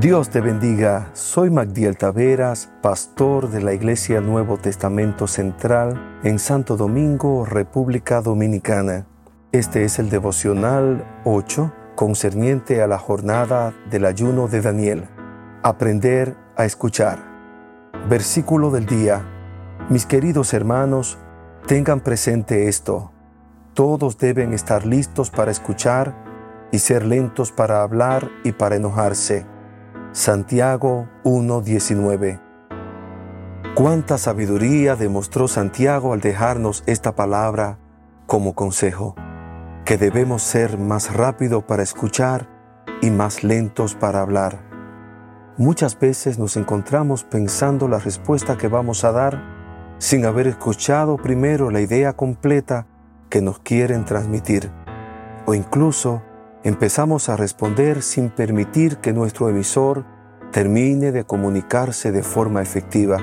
Dios te bendiga, soy Magdiel Taveras, pastor de la Iglesia Nuevo Testamento Central en Santo Domingo, República Dominicana. Este es el devocional 8 concerniente a la jornada del ayuno de Daniel. Aprender a escuchar. Versículo del día. Mis queridos hermanos, tengan presente esto. Todos deben estar listos para escuchar y ser lentos para hablar y para enojarse Santiago 1:19 Cuánta sabiduría demostró Santiago al dejarnos esta palabra como consejo, que debemos ser más rápido para escuchar y más lentos para hablar. Muchas veces nos encontramos pensando la respuesta que vamos a dar sin haber escuchado primero la idea completa que nos quieren transmitir, o incluso empezamos a responder sin permitir que nuestro emisor termine de comunicarse de forma efectiva.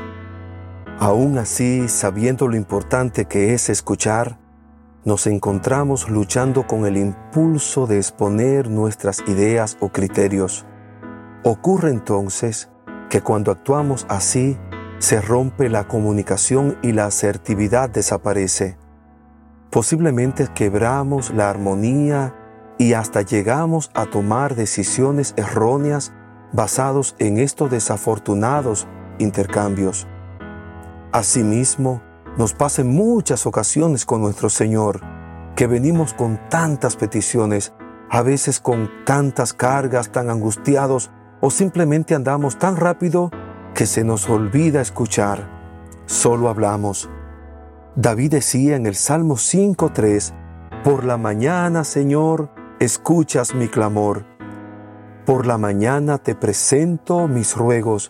Aún así, sabiendo lo importante que es escuchar, nos encontramos luchando con el impulso de exponer nuestras ideas o criterios. Ocurre entonces que cuando actuamos así, se rompe la comunicación y la asertividad desaparece. Posiblemente quebramos la armonía y hasta llegamos a tomar decisiones erróneas basados en estos desafortunados intercambios. Asimismo, nos pasa muchas ocasiones con nuestro Señor, que venimos con tantas peticiones, a veces con tantas cargas, tan angustiados, o simplemente andamos tan rápido que se nos olvida escuchar. Solo hablamos. David decía en el Salmo 5.3, Por la mañana, Señor, escuchas mi clamor. Por la mañana te presento mis ruegos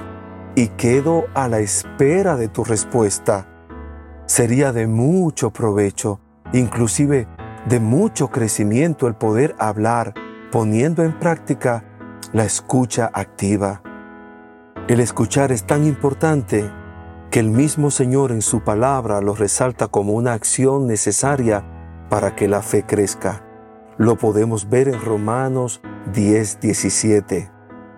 y quedo a la espera de tu respuesta. Sería de mucho provecho, inclusive de mucho crecimiento el poder hablar poniendo en práctica la escucha activa. El escuchar es tan importante que el mismo Señor en su palabra lo resalta como una acción necesaria para que la fe crezca. Lo podemos ver en Romanos 10, 17.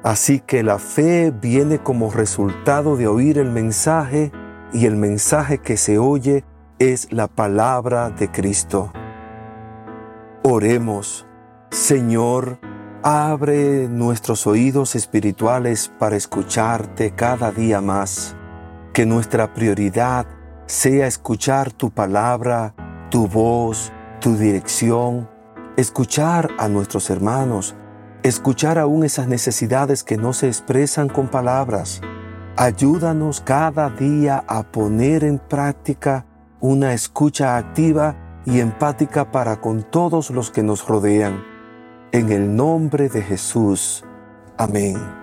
Así que la fe viene como resultado de oír el mensaje y el mensaje que se oye es la palabra de Cristo. Oremos, Señor, Abre nuestros oídos espirituales para escucharte cada día más. Que nuestra prioridad sea escuchar tu palabra, tu voz, tu dirección, escuchar a nuestros hermanos, escuchar aún esas necesidades que no se expresan con palabras. Ayúdanos cada día a poner en práctica una escucha activa y empática para con todos los que nos rodean en el nombre de Jesús. Amén.